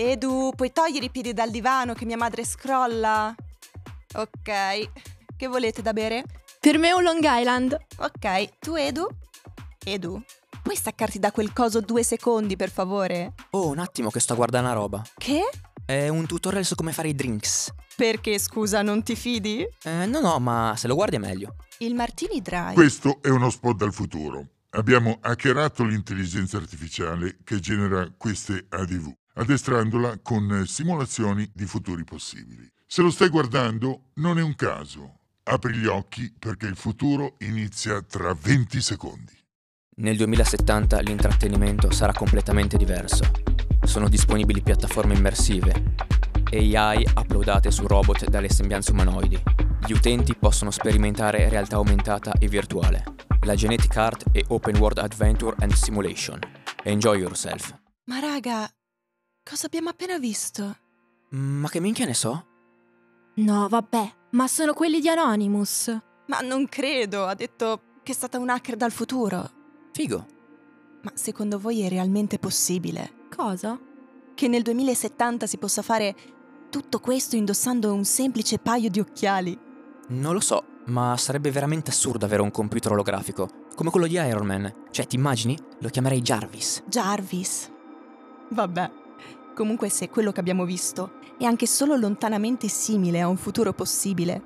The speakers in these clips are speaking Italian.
Edu, puoi togliere i piedi dal divano che mia madre scrolla? Ok. Che volete da bere? Per me è un Long Island. Ok, tu Edu? Edu, puoi staccarti da quel coso due secondi, per favore? Oh, un attimo che sto guardando una roba. Che? È un tutorial su come fare i drinks. Perché, scusa, non ti fidi? Eh, no, no, ma se lo guardi è meglio. Il Martini Dry. Questo è uno spot dal futuro. Abbiamo hackerato l'intelligenza artificiale che genera queste ADV, addestrandola con simulazioni di futuri possibili. Se lo stai guardando, non è un caso. Apri gli occhi perché il futuro inizia tra 20 secondi. Nel 2070 l'intrattenimento sarà completamente diverso. Sono disponibili piattaforme immersive, AI uploadate su robot dalle sembianze umanoidi. Gli utenti possono sperimentare realtà aumentata e virtuale. La Genetic Art è Open World Adventure and Simulation. Enjoy yourself. Ma raga, cosa abbiamo appena visto? Ma che minchia ne so? No, vabbè, ma sono quelli di Anonymous. Ma non credo, ha detto che è stata un hacker dal futuro. Figo. Ma secondo voi è realmente possibile? Cosa? Che nel 2070 si possa fare tutto questo indossando un semplice paio di occhiali? Non lo so, ma sarebbe veramente assurdo avere un computer olografico, come quello di Iron Man. Cioè, ti immagini? Lo chiamerei Jarvis. Jarvis. Vabbè. Comunque se quello che abbiamo visto è anche solo lontanamente simile a un futuro possibile,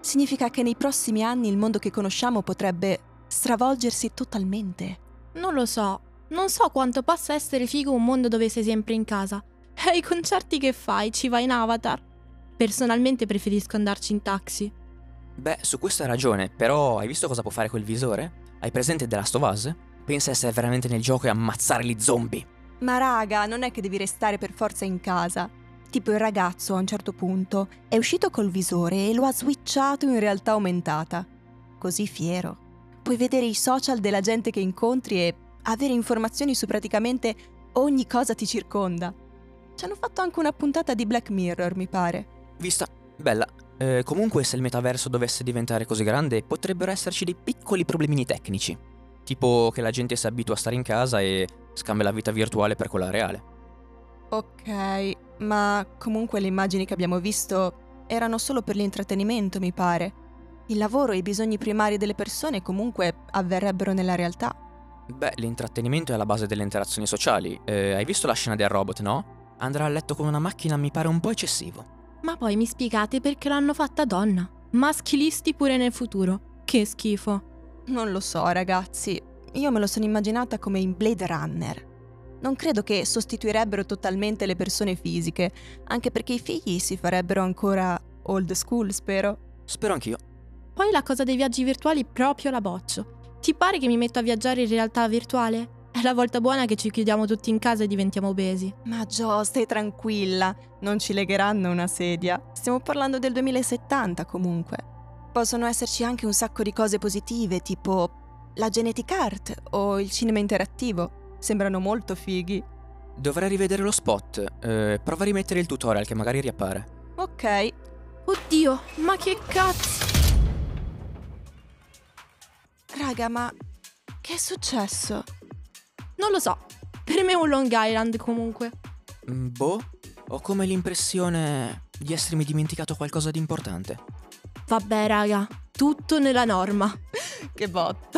significa che nei prossimi anni il mondo che conosciamo potrebbe stravolgersi totalmente. Non lo so. Non so quanto possa essere figo un mondo dove sei sempre in casa. E ai concerti che fai? Ci vai in avatar? Personalmente preferisco andarci in taxi. Beh, su questo hai ragione, però hai visto cosa può fare quel visore? Hai presente The Last of Us? Pensa essere veramente nel gioco e ammazzare gli zombie. Ma raga, non è che devi restare per forza in casa. Tipo il ragazzo a un certo punto è uscito col visore e lo ha switchato in realtà aumentata. Così fiero. Puoi vedere i social della gente che incontri e avere informazioni su praticamente ogni cosa ti circonda. Ci hanno fatto anche una puntata di Black Mirror, mi pare. Vista, bella. Eh, comunque, se il metaverso dovesse diventare così grande, potrebbero esserci dei piccoli problemini tecnici. Tipo che la gente si abitua a stare in casa e scambia la vita virtuale per quella reale. Ok, ma comunque le immagini che abbiamo visto erano solo per l'intrattenimento, mi pare. Il lavoro e i bisogni primari delle persone comunque avverrebbero nella realtà. Beh, l'intrattenimento è alla base delle interazioni sociali. Eh, hai visto la scena del robot, no? Andare a letto con una macchina mi pare un po' eccessivo. Ma poi mi spiegate perché l'hanno fatta donna? Maschilisti pure nel futuro. Che schifo. Non lo so, ragazzi. Io me lo sono immaginata come in Blade Runner. Non credo che sostituirebbero totalmente le persone fisiche, anche perché i figli si farebbero ancora old school, spero. Spero anch'io. Poi la cosa dei viaggi virtuali proprio la boccio. Ti pare che mi metto a viaggiare in realtà virtuale? È la volta buona che ci chiudiamo tutti in casa e diventiamo obesi. Ma Gio, stai tranquilla, non ci legheranno una sedia. Stiamo parlando del 2070 comunque. Possono esserci anche un sacco di cose positive, tipo la genetic art o il cinema interattivo. Sembrano molto fighi. Dovrei rivedere lo spot. Eh, prova a rimettere il tutorial che magari riappare. Ok. Oddio, ma che cazzo! Raga, ma che è successo? Non lo so. Per me è un Long Island comunque. Mm, boh, ho come l'impressione di essermi dimenticato qualcosa di importante. Vabbè, raga, tutto nella norma. che botta.